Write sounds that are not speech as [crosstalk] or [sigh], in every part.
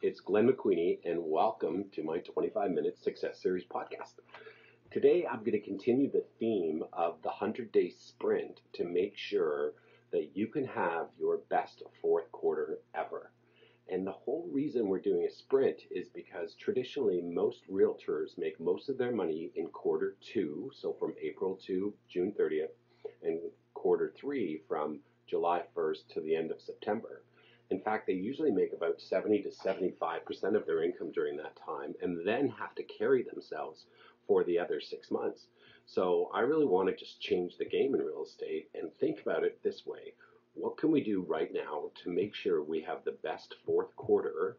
it's Glenn McQueenie, and welcome to my 25 minute success series podcast. Today, I'm going to continue the theme of the 100 day sprint to make sure that you can have your best fourth quarter ever. And the whole reason we're doing a sprint is because traditionally most realtors make most of their money in quarter two, so from April to June 30th, and quarter three from July 1st to the end of September. In fact, they usually make about 70 to 75% of their income during that time and then have to carry themselves for the other six months. So I really want to just change the game in real estate and think about it this way. What can we do right now to make sure we have the best fourth quarter,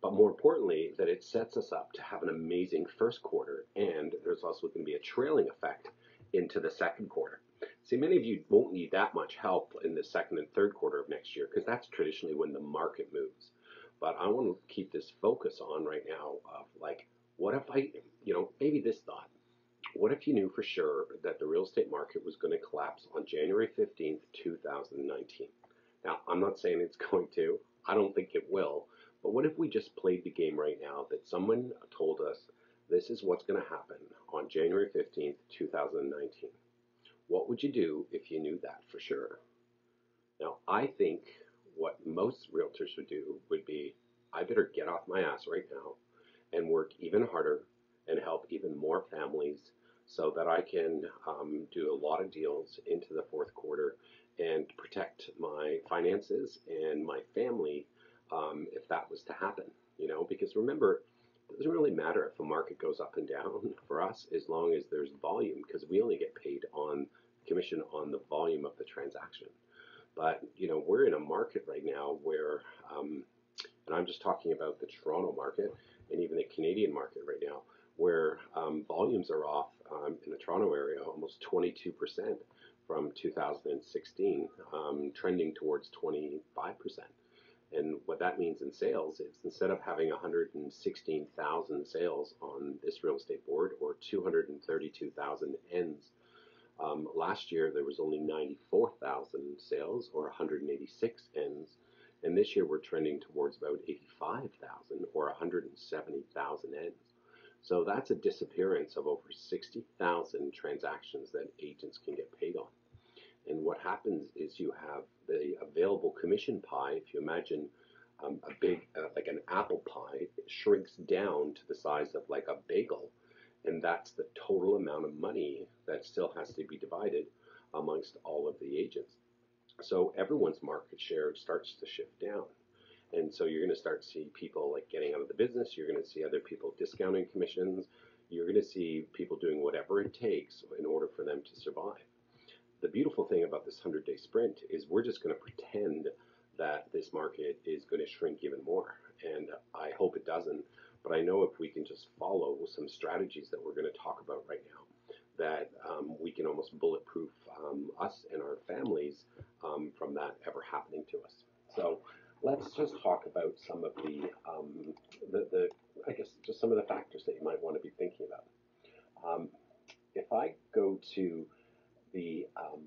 but more importantly, that it sets us up to have an amazing first quarter and there's also going to be a trailing effect into the second quarter. See, many of you won't need that much help in the second and third quarter of next year because that's traditionally when the market moves. But I want to keep this focus on right now of like, what if I, you know, maybe this thought. What if you knew for sure that the real estate market was going to collapse on January 15th, 2019? Now, I'm not saying it's [laughs] going to. I don't think it will. But what if we just played the game right now that someone told us this is what's going to happen on January 15th, 2019? What would you do if you knew that for sure? Now, I think what most realtors would do would be I better get off my ass right now and work even harder and help even more families so that I can um, do a lot of deals into the fourth quarter and protect my finances and my family um, if that was to happen. You know, because remember, doesn't really matter if the market goes up and down [laughs] for us as long as there's volume because we only get paid on commission on the volume of the transaction. But you know we're in a market right now where, um, and I'm just talking about the Toronto market and even the Canadian market right now, where um, volumes are off um, in the Toronto area almost 22 percent from 2016, um, trending towards 25 percent. And what that means in sales is instead of having 116,000 sales on this real estate board or 232,000 ends, um, last year there was only 94,000 sales or 186 ends. And this year we're trending towards about 85,000 or 170,000 ends. So that's a disappearance of over 60,000 transactions that agents can get paid on. And what happens is you have the available commission pie. If you imagine um, a big, uh, like an apple pie, shrinks down to the size of like a bagel. And that's the total amount of money that still has to be divided amongst all of the agents. So everyone's market share starts to shift down. And so you're going to start to see people like getting out of the business. You're going to see other people discounting commissions. You're going to see people doing whatever it takes in order for them to survive the beautiful thing about this 100 day sprint is we're just going to pretend that this market is going to shrink even more. And I hope it doesn't. But I know if we can just follow some strategies that we're going to talk about right now, that um, we can almost bulletproof um, us and our families um, from that ever happening to us. So let's just talk about some of the, um, the, the, I guess, just some of the factors that you might want to be thinking about. Um, if I go to the um,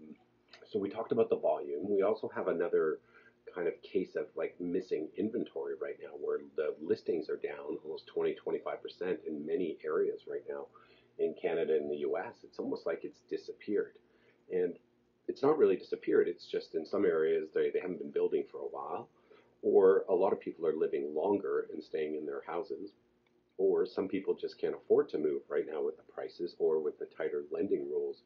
so we talked about the volume. We also have another kind of case of like missing inventory right now where the listings are down almost 20 25% in many areas right now in Canada and the US it's almost like it's disappeared. And it's not really disappeared. It's just in some areas they, they haven't been building for a while or a lot of people are living longer and staying in their houses or some people just can't afford to move right now with the prices or with the tighter lending rules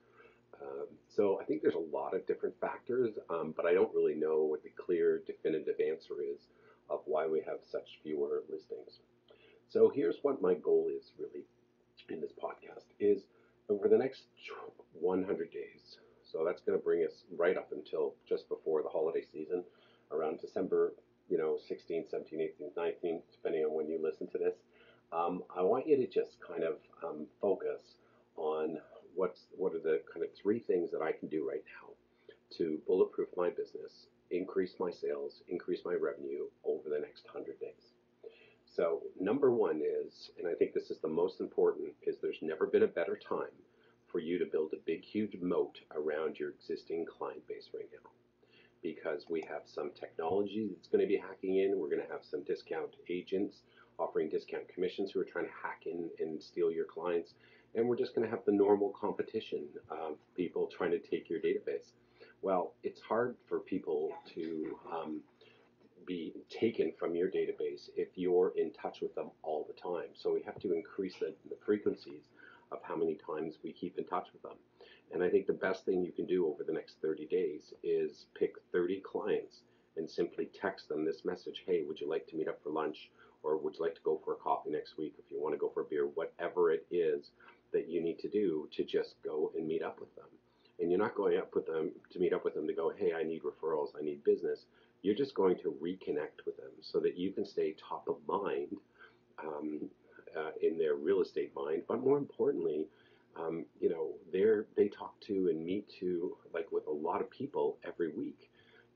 um, so I think there's a lot of different factors, um, but I don't really know what the clear, definitive answer is of why we have such fewer listings. So here's what my goal is really in this podcast is over the next 100 days. So that's going to bring us right up until just before the holiday season, around December, you know, 16, 17, 18, 19, depending on when you listen to this. Um, I want you to just kind of um, focus on what's what are the kind of three things that I can do right now to bulletproof my business, increase my sales, increase my revenue over the next 100 days. So, number one is, and I think this is the most important, is there's never been a better time for you to build a big, huge moat around your existing client base right now. because we have some technology that's going to be hacking in. We're going to have some discount agents offering discount commissions who are trying to hack in and steal your clients. And we're just going to have the normal competition of people trying to take your database. Well, it's hard for people to um, be taken from your database if you're in touch with them all the time. So we have to increase the, the frequencies of how many times we keep in touch with them. And I think the best thing you can do over the next 30 days is pick 30 clients and simply text them this message Hey, would you like to meet up for lunch? Or would you like to go for a coffee next week if you want to go for a beer? Whatever it is that you need to do to just go and meet up with them. And you're not going up with them to meet up with them to go, Hey, I need referrals, I need business. You're just going to reconnect with them so that you can stay top of mind um, uh, in their real estate mind. But more importantly, um, you know, they're, they talk to and meet to like with a lot of people every week.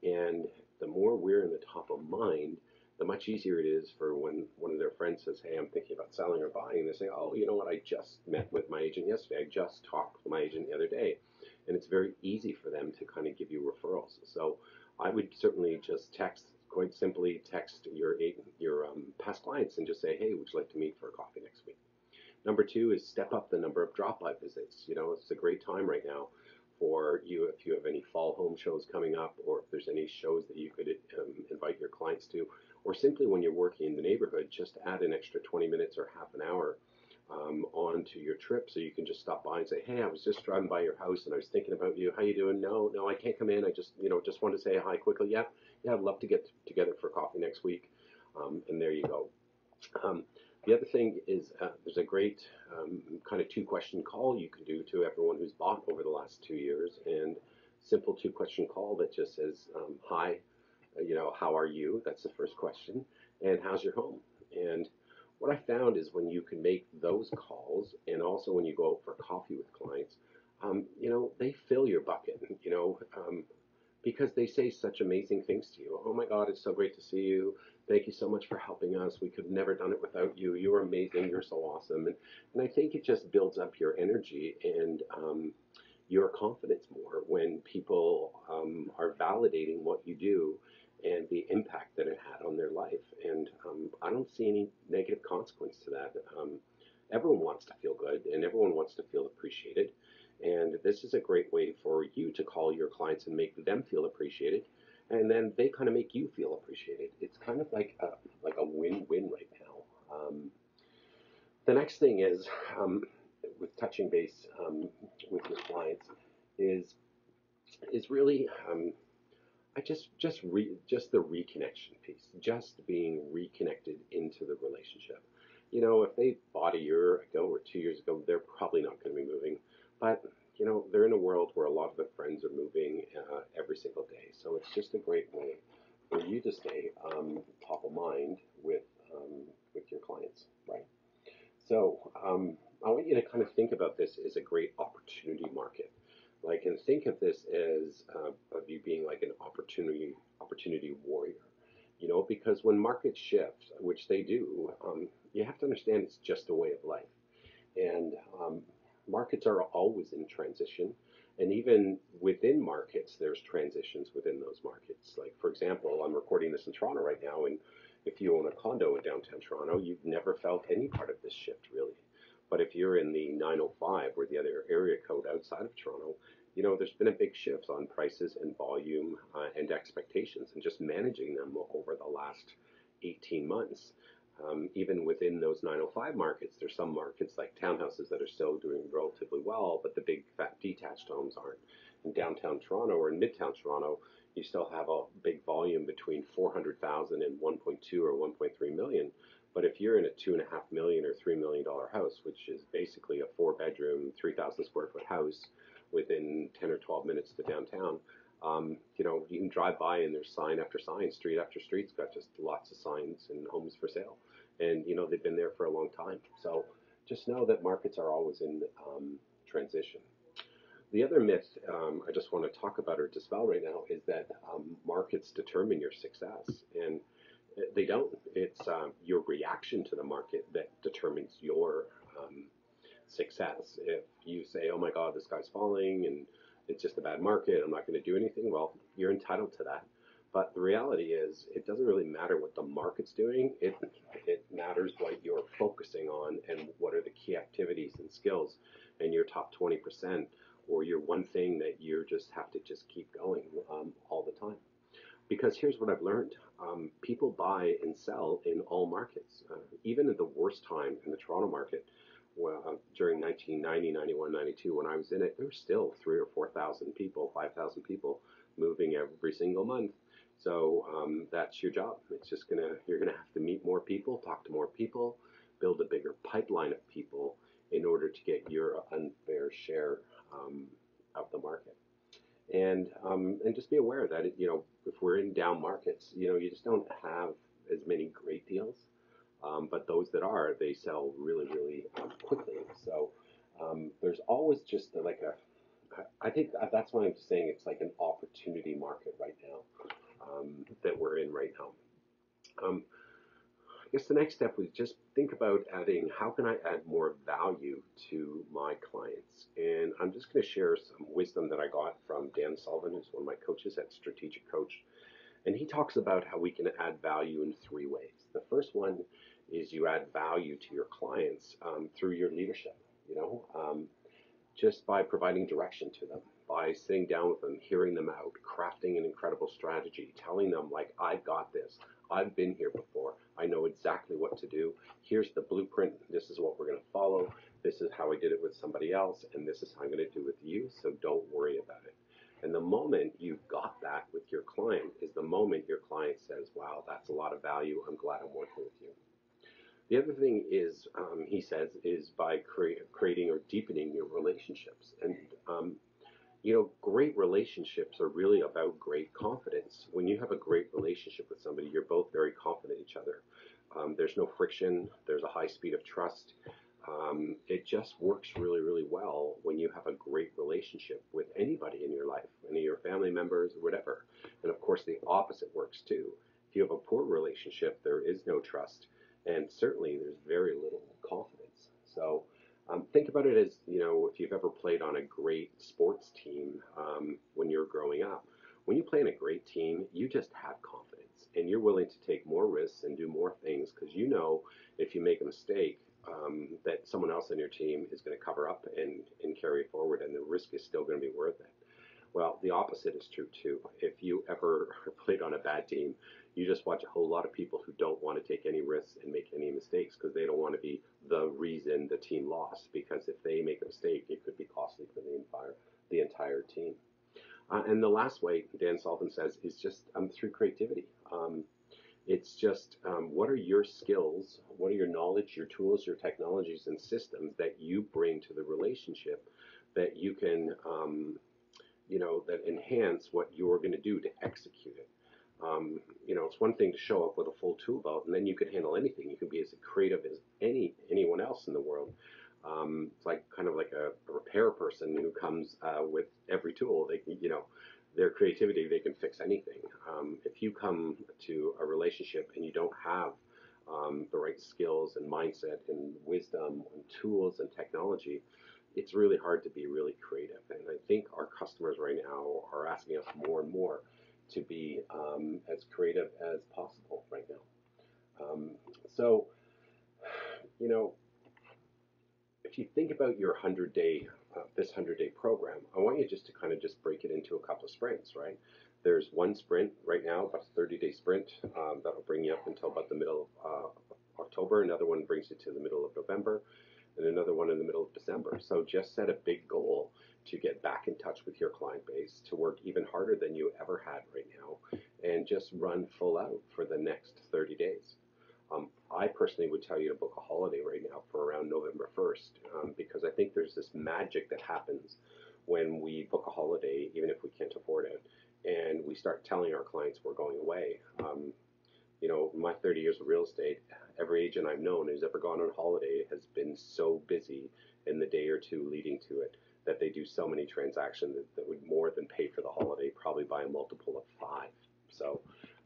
And the more we're in the top of mind, the much easier it is for when one of their friends says, Hey, I'm thinking about selling or buying. And they say, Oh, you know what? I just met with my agent yesterday. I just talked with my agent the other day. And it's very easy for them to kind of give you referrals. So I would certainly just text, quite simply text your your um, past clients and just say, Hey, would you like to meet for a coffee next week? Number two is step up the number of drop by visits. You know, it's a great time right now for you if you have any fall home shows coming up or if there's any shows that you could um, invite your clients to or simply when you're working in the neighborhood just add an extra 20 minutes or half an hour um, onto your trip so you can just stop by and say hey i was just driving by your house and i was thinking about you. How you doing? No no i can't come in. I just you know just want to say hi quickly. Yeah yeah i'd love to get together for coffee next week. Um, and there you go. Um, the other thing is uh, there's a great um, kind of two question call you can do to everyone who's bought over the last two years and simple two question call that just says um, hi you know how are you that's the first question and how's your home and what i found is when you can make those calls and also when you go out for coffee with clients um, you know they fill your bucket [laughs] you know um, because they say such amazing things to you. Oh my God, it's so great to see you. Thank you so much for helping us. We could have never done it without you. You're amazing. You're so awesome. And, and I think it just builds up your energy and um, your confidence more when people um, are validating what you do and the impact that it had on their life. And um, I don't see any negative consequence to that. Um, everyone wants to feel good and everyone wants to feel appreciated. And this is a great way for you to call your clients and make them feel appreciated. And then they kind of make you feel appreciated. It's kind of like a, like a win-win right now. Um, the next thing is um, with touching base um, with your clients is is really um, I just just re, just the reconnection piece, just being reconnected into the relationship. You know, if they bought a year ago or two years ago, they're probably not going to be moving. But you know, they're in a world where a lot of their friends are moving uh, every single day. So it's just a great way for you to stay um, top of mind with um, with your clients, right? So um, I want you to kind of think about this as a great opportunity market. Like, and think of this as uh, of you being like an opportunity opportunity warrior. You know, because when markets shift, which they do, um, you have to understand it's just a way of life. And um, markets are always in transition. And even within markets, there's transitions within those markets. Like, for example, I'm recording this in Toronto right now, and if you own a condo in downtown Toronto, you've never felt any part of this shift really. But if you're in the 905 or the other area code outside of Toronto, you know, there's been a big shift on prices and volume uh, and expectations and just managing them over the last 18 months. Um, even within those 905 markets, there's some markets like townhouses that are still doing relatively well, but the big fat detached homes aren't. In downtown Toronto or in midtown Toronto, you still have a big volume between 400,000 and 1.2 or 1.3 million. But if you're in a two and a half million or three million dollar house, which is basically a four bedroom, 3,000 square foot house within 10 or 12 minutes to downtown, um, you know, you can drive by and there's sign after sign, street after street's got just lots of signs and homes for sale. And, you know, they've been there for a long time. So just know that markets are always in um, transition. The other myth um, I just want to talk about or dispel right now is that um, markets determine your success. And they don't. It's um, your reaction to the market that determines your um, success. If you say, "Oh my God, this guy's falling," and it's just a bad market. I'm not going to do anything. Well, you're entitled to that. But the reality is, it doesn't really matter what the market's doing. It it matters what you're focusing on and what are the key activities and skills in your top 20% or your one thing that you just have to just keep going um, all the time. Because here's what I've learned um, people buy and sell in all markets. Uh, even at the worst time in the Toronto market, well, uh, during 1990, 91, 92, when I was in it, there were still three or 4,000 people, 5,000 people moving every single month. So um, that's your job. It's just gonna you're gonna have to meet more people, talk to more people, build a bigger pipeline of people in order to get your unfair share um, of the market. And um, and just be aware that it, you know if we're in down markets, you know you just don't have as many great deals. Um, but those that are, they sell really, really um, quickly. So um, there's always just like a I think that's why I'm saying it's like an opportunity market right now um, that we're in right now. I guess the next step was just think about adding how can I add more value to my clients? And I'm just going to share some wisdom that I got from Dan Sullivan, who's one of my coaches at Strategic Coach. And he talks about how we can add value in three ways. The first one is you add value to your clients um, through your leadership, you know, um, just by providing direction to them by sitting down with them, hearing them out, crafting an incredible strategy, telling them, like, I've got this. I've been here before. I know exactly what to do. Here's the blueprint. This is what we're going to follow. This is how I did it with somebody else, and this is how I'm going to do it with you. So don't worry about it. And the moment you've got that with your client is the moment your client says, Wow, that's a lot of value. I'm glad I'm working with you. The other thing is, um, he says, is by cre- creating or deepening your relationships. And um, you know, great relationships are really about great confidence. When you have a great relationship with somebody, you're both very confident in each other. Um, there's no friction. There's a high speed of trust. Um, it just works really, really well when you have a great relationship with anybody in your life, any of your family members whatever. And of course, the opposite works too. If you have a poor relationship, there is no trust, and certainly there's very little confidence. So um, think about it as, you know, if you've ever played on a great sports team um, when you're growing up. When you play in a great team, you just have confidence and you're willing to take more risks and do more things because you know if you make a mistake, um, that someone else on your team is going to cover up and, and carry forward, and the risk is still going to be worth it. Well, the opposite is true too. If you ever [laughs] played on a bad team, you just watch a whole lot of people who don't want to take any risks and make any mistakes because they don't want to be the reason the team lost. Because if they make a mistake, it could be costly for the entire the entire team. Uh, and the last way Dan Sullivan says is just um, through creativity. Um, it's just um, what are your skills, what are your knowledge, your tools, your technologies and systems that you bring to the relationship that you can um, you know, that enhance what you're going to do to execute it. Um, you know, it's one thing to show up with a full tool belt, and then you can handle anything. You can be as creative as any anyone else in the world. Um, it's like kind of like a, a repair person who comes uh, with every tool. They, you know, their creativity, they can fix anything. Um, if you come to a relationship and you don't have um, the right skills and mindset and wisdom and tools and technology, it's really hard to be really creative. And I think our customers right now are asking us more and more to be um, as creative as possible right now. Um, so, you know, if you think about your 100 day, uh, this 100 day program, I want you just to kind of just break it into a couple of sprints, right? There's one sprint right now, about a 30 day sprint um, that'll bring you up until about the middle of uh, October. Another one brings you to the middle of November and another one in the middle of December. So just set a big goal to get back in touch with your client base, to work even harder than you ever had right now, and just run full out for the next 30 days. Um, I personally would tell you to book a holiday right now for around November 1st um, because I think there's this magic that happens when we book a holiday, even if we can't afford it, and we start telling our clients we're going away. Um, you know, my 30 years of real estate, every agent I've known who's ever gone on holiday has been so busy in the day or two leading to it that they do so many transactions that, that would more than pay for the holiday, probably by a multiple of five. So,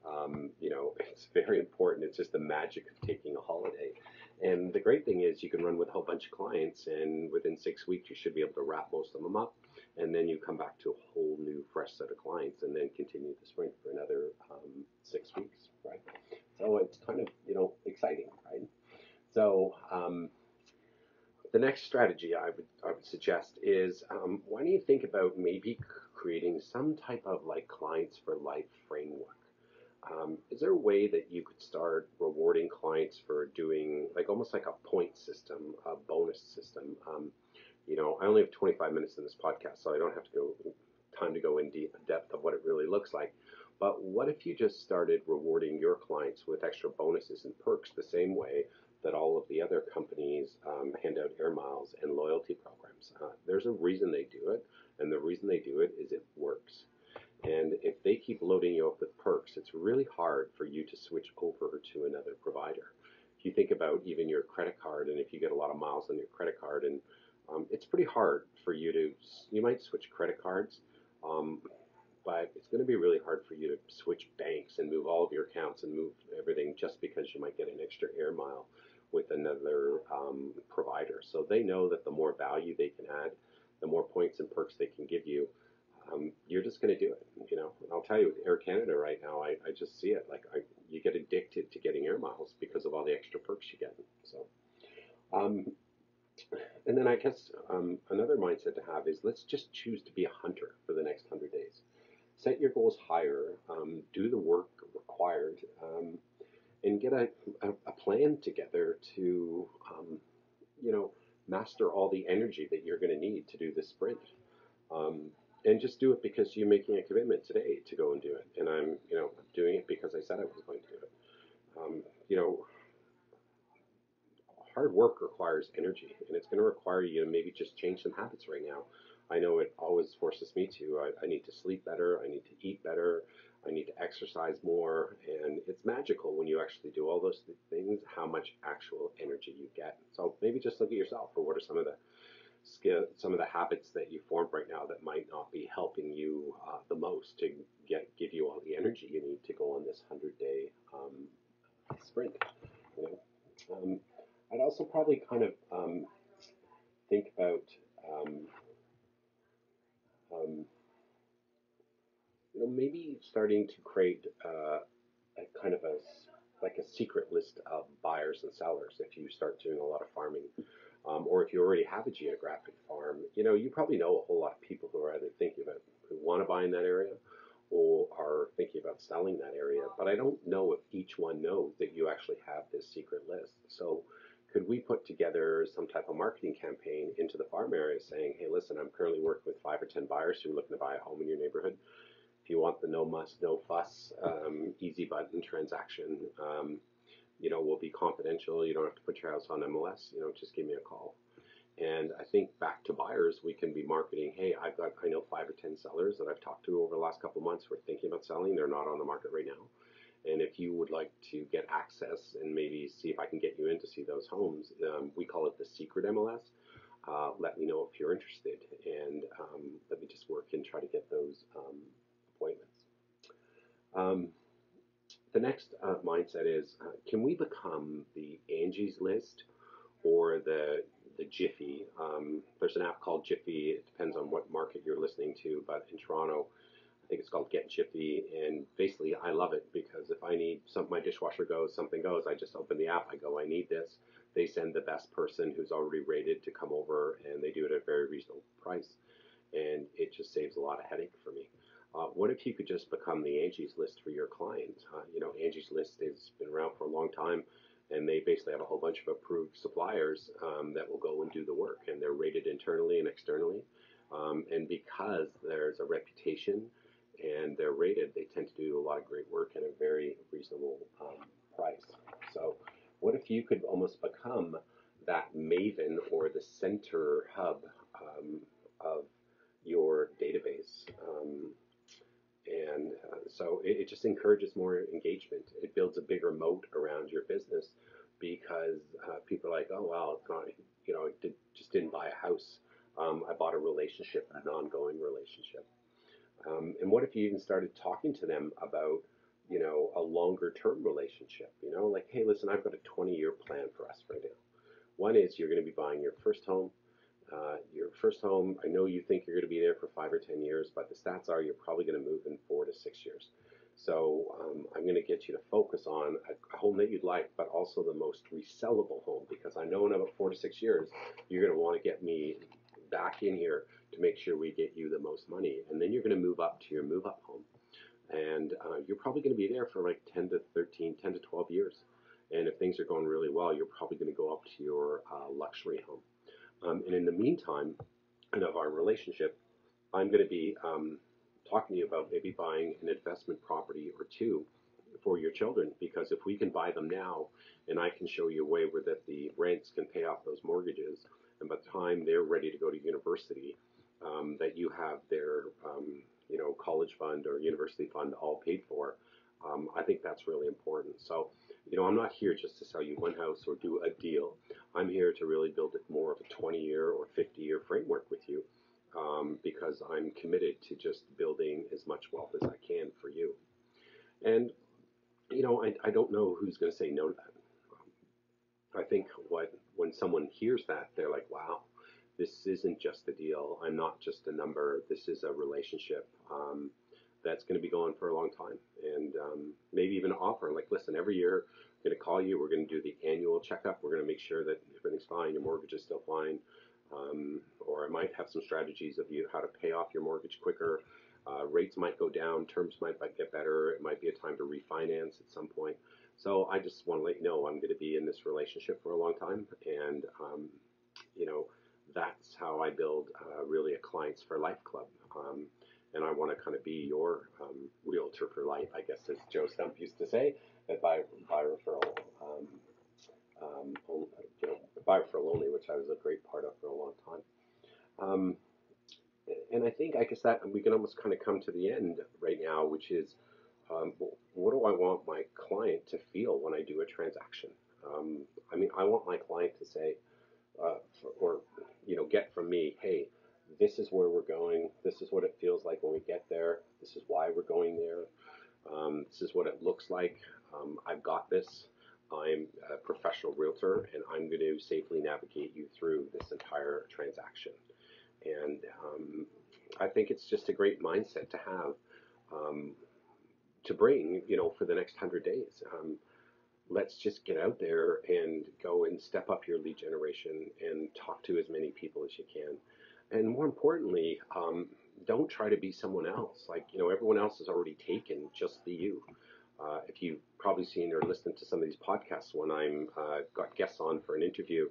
um, you know, [laughs] it's very important. It's just the magic of taking a holiday. And the great thing is you can run with a whole bunch of clients, and within six weeks you should be able to wrap most of them up and then you come back to a whole new fresh set of clients and then continue the sprint for another um, six weeks, right? So it's kind of, you know, exciting, right? So um, the next strategy I would, I would suggest is um, why don't you think about maybe creating some type of like clients for life framework? Um, is there a way that you could start rewarding clients for doing like almost like a point system, a bonus system? Um, you know, I only have 25 minutes in this podcast, so I don't have to go time to go in deep depth of what it really looks like. But what if you just started rewarding your clients with extra bonuses and perks the same way that all of the other companies um, hand out air miles and loyalty programs? Uh, there's a reason they do it, and the reason they do it is it works. And if they keep loading you up with perks, it's really hard for you to switch over to another provider. If you think about even your credit card, and if you get a lot of miles on your credit card, and um, it's pretty hard for you to, you might switch credit cards, um, but it's going to be really hard for you to switch banks and move all of your accounts and move everything just because you might get an extra air mile with another um, provider. So they know that the more value they can add, the more points and perks they can give you, um, you're just going to do it. You know, I'll tell you, Air Canada right now, I, I just see it. Like, I, you get addicted to getting air miles because of all the extra perks you get. So, um, and then I guess um, another mindset to have is let's just choose to be a hunter for the next hundred days. Set your goals higher, um, do the work required, um, and get a, a, a, plan together to, um, you know, master all the energy that you're going to need to do this sprint. Um, and just do it because you're making a commitment today to go and do it. And I'm, you know, doing it because I said I was going to do it. Um, you know, hard work requires energy, and it's going to require you to maybe just change some habits right now. I know it always forces me to. I, I need to sleep better. I need to eat better. I need to exercise more. And it's magical when you actually do all those things, how much actual energy you get. So maybe just look at yourself for what are some of the skill, some of the habits that you formed right now that might not be helping you uh, the most to get give you all the energy you need to go on this hundred day um, sprint. You know? um, I'd also probably kind of um, think about um, um, you know maybe starting to create uh, a kind of a like a secret list of buyers and sellers if you start doing a lot of farming um, or if you already have a geographic farm, you know, you probably know a whole lot of people who are either thinking about who want to buy in that area or are thinking about selling that area. But I don't know if each one knows that you actually have this secret list. So could we put together some type of marketing campaign into the farm area saying, hey, listen, I'm currently working with five or 10 buyers who are looking to buy a home in your neighborhood. If you want the no muss, no fuss, um, easy button transaction, um, you know, will be confidential. You don't have to put your house on MLS. You know, just give me a call. And I think back to buyers, we can be marketing. Hey, I've got I know five or ten sellers that I've talked to over the last couple of months who are thinking about selling. They're not on the market right now. And if you would like to get access and maybe see if I can get you in to see those homes, um, we call it the secret MLS. Uh, let me know if you're interested, and um, let me just work and try to get those um, appointments. The next uh, mindset is uh, can we become the Angie's List or the the Jiffy? Um, there's an app called Jiffy. It depends on what market you're listening to, but in Toronto, I think it's called Get Jiffy. And basically, I love it because if I need something, my dishwasher goes, something goes, I just open the app. I go, I need this. They send the best person who's already rated to come over, and they do it at a very reasonable price. And it just saves a lot of headache for me. Uh, what if you could just become the Angie's List for your clients? Uh, you know, Angie's List has been around for a long time, and they basically have a whole bunch of approved suppliers um, that will go and do the work, and they're rated internally and externally. Um, and because there's a reputation and they're rated, they tend to do a lot of great work at a very reasonable um, price. So, what if you could almost become that maven or the center hub um, of your database? And uh, so it, it, just encourages more engagement. It builds a bigger moat around your business because uh, people are like, oh well, it's not, you know, I did, just didn't buy a house. Um, I bought a relationship, an ongoing relationship. Um, and what if you even started talking to them about, you know, a longer term relationship? You know, like, hey, listen, I've got a 20 year plan for us right now. One is you're going to be buying your first home. Uh, your first home, I know you think you're going to be there for five or 10 years, but the stats are you're probably going to move in four to six years. So um, I'm going to get you to focus on a, home that you'd like, but also the most resellable home because I know in about four to six years, you're going to want to get me back in here to make sure we get you the most money. And then you're going to move up to your move up home. And uh, you're probably going to be there for like 10 to 13, 10 to 12 years. And if things are going really well, you're probably going to go up to your uh, luxury home. Um, and in the meantime, and of our relationship, I'm going to be um, talking to you about maybe buying an investment property or two for your children because if we can buy them now and I can show you a way where that the rents can pay off those mortgages and by the time they're ready to go to university um, that you have their um, you know college fund or university fund all paid for um, I think that's really important. So you know I'm not here just to sell you one house or do a deal I'm here to really build it more of a 20 year or 50 year framework with you um, because I'm committed to just building as much wealth as I can for you. And, you know, I, I don't know who's going to say no to that. I think what when someone hears that, they're like, wow, this isn't just a deal. I'm not just a number. This is a relationship um, that's going to be going for a long time. And um, maybe even offer, like, listen, every year I'm going to call you. We're going to do the annual checkup. We're going to make sure that everything's fine. Your mortgage is still fine. Um, or I might have some strategies of you how to pay off your mortgage quicker. Uh, rates might go down, terms might, might get better. It might be a time to refinance at some point. So I just want to let you know I'm going to be in this relationship for a long time, and um, you know that's how I build uh, really a clients for life club. Um, and I want to kind of be your um, realtor for life, I guess, as Joe Stumpf used to say, that by by referral. Um, um, you know, By Referral Only, which I was a great part of for a long time. Um, and I think, I guess that we can almost kind of come to the end right now, which is um, what do I want my client to feel when I do a transaction? Um, I mean, I want my client to say, uh, or you know, get from me, hey, this is where we're going. This is what it feels like when we get there. This is why we're going there. Um, this is what it looks like. Um, I've got this. I'm a professional realtor and I'm going to safely navigate you through this entire transaction. And um, I think it's just a great mindset to have um, to bring, you know, for the next hundred days. Um, let's just get out there and go and step up your lead generation and talk to as many people as you can. And more importantly, um, don't try to be someone else. Like, you know, everyone else has already taken, just be you. Uh, if you've probably seen or listened to some of these podcasts when I'm uh, got guests on for an interview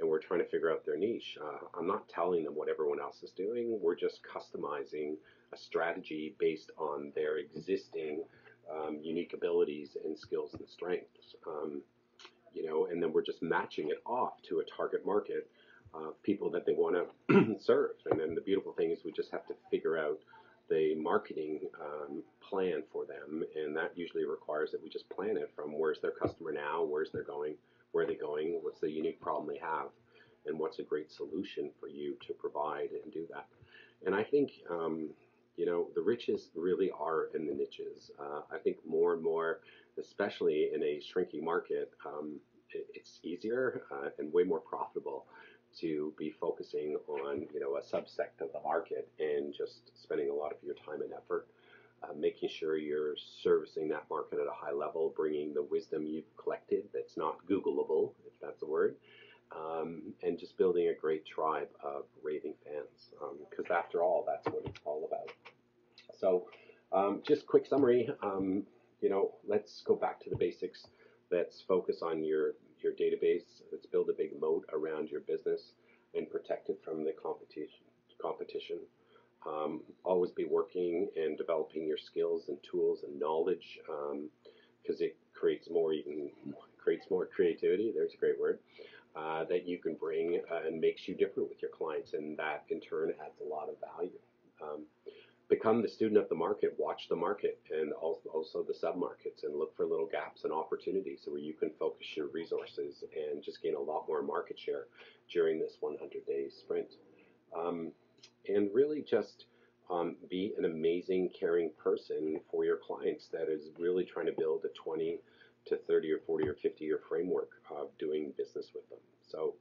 and we're trying to figure out their niche, uh, I'm not telling them what everyone else is doing. We're just customizing a strategy based on their existing um, unique abilities and skills and strengths. Um, you know, and then we're just matching it off to a target market of people that they want [clears throat] to serve. And then the beautiful thing is we just have to figure out the marketing um, plan for them, and that usually requires that we just plan it from where's their customer now, where's they're going, where are they going, what's the unique problem they have, and what's a great solution for you to provide and do that. And I think um, you know the riches really are in the niches. Uh, I think more and more, especially in a shrinking market, um, it, it's easier uh, and way more profitable to be focusing on you know a subsect of the market and just spending a lot of your time and effort uh, making sure you're servicing that market at a high level, bringing the wisdom you've collected that's not Googleable, if that's a word, um, and just building a great tribe of raving fans. Because um, after all, that's what it's all about. So, um, just quick summary. Um, you know, let's go back to the basics. Let's focus on your your database. Let's build a big moat around your business and protect it from the competition. Competition. Um, always be working and developing your skills and tools and knowledge because um, it creates more even creates more creativity. There's a great word. Uh, that you can bring uh, and makes you different with your clients, and that in turn adds a lot of value. Um, become the student of the market, watch the market and also, the submarkets and look for little gaps and opportunities where you can focus your resources and just gain a lot more market share during this 100 day sprint. Um, and really just um, be an amazing, caring person for your clients that is really trying to build a 20 to 30 or 40 or 50 year framework of doing business with them. So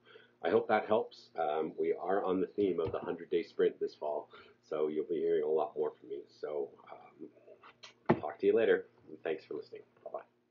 I hope that helps. Um, we are on the theme of the 100 day sprint this fall, so you'll be hearing a lot more from me. So um, talk to you later. And thanks for listening.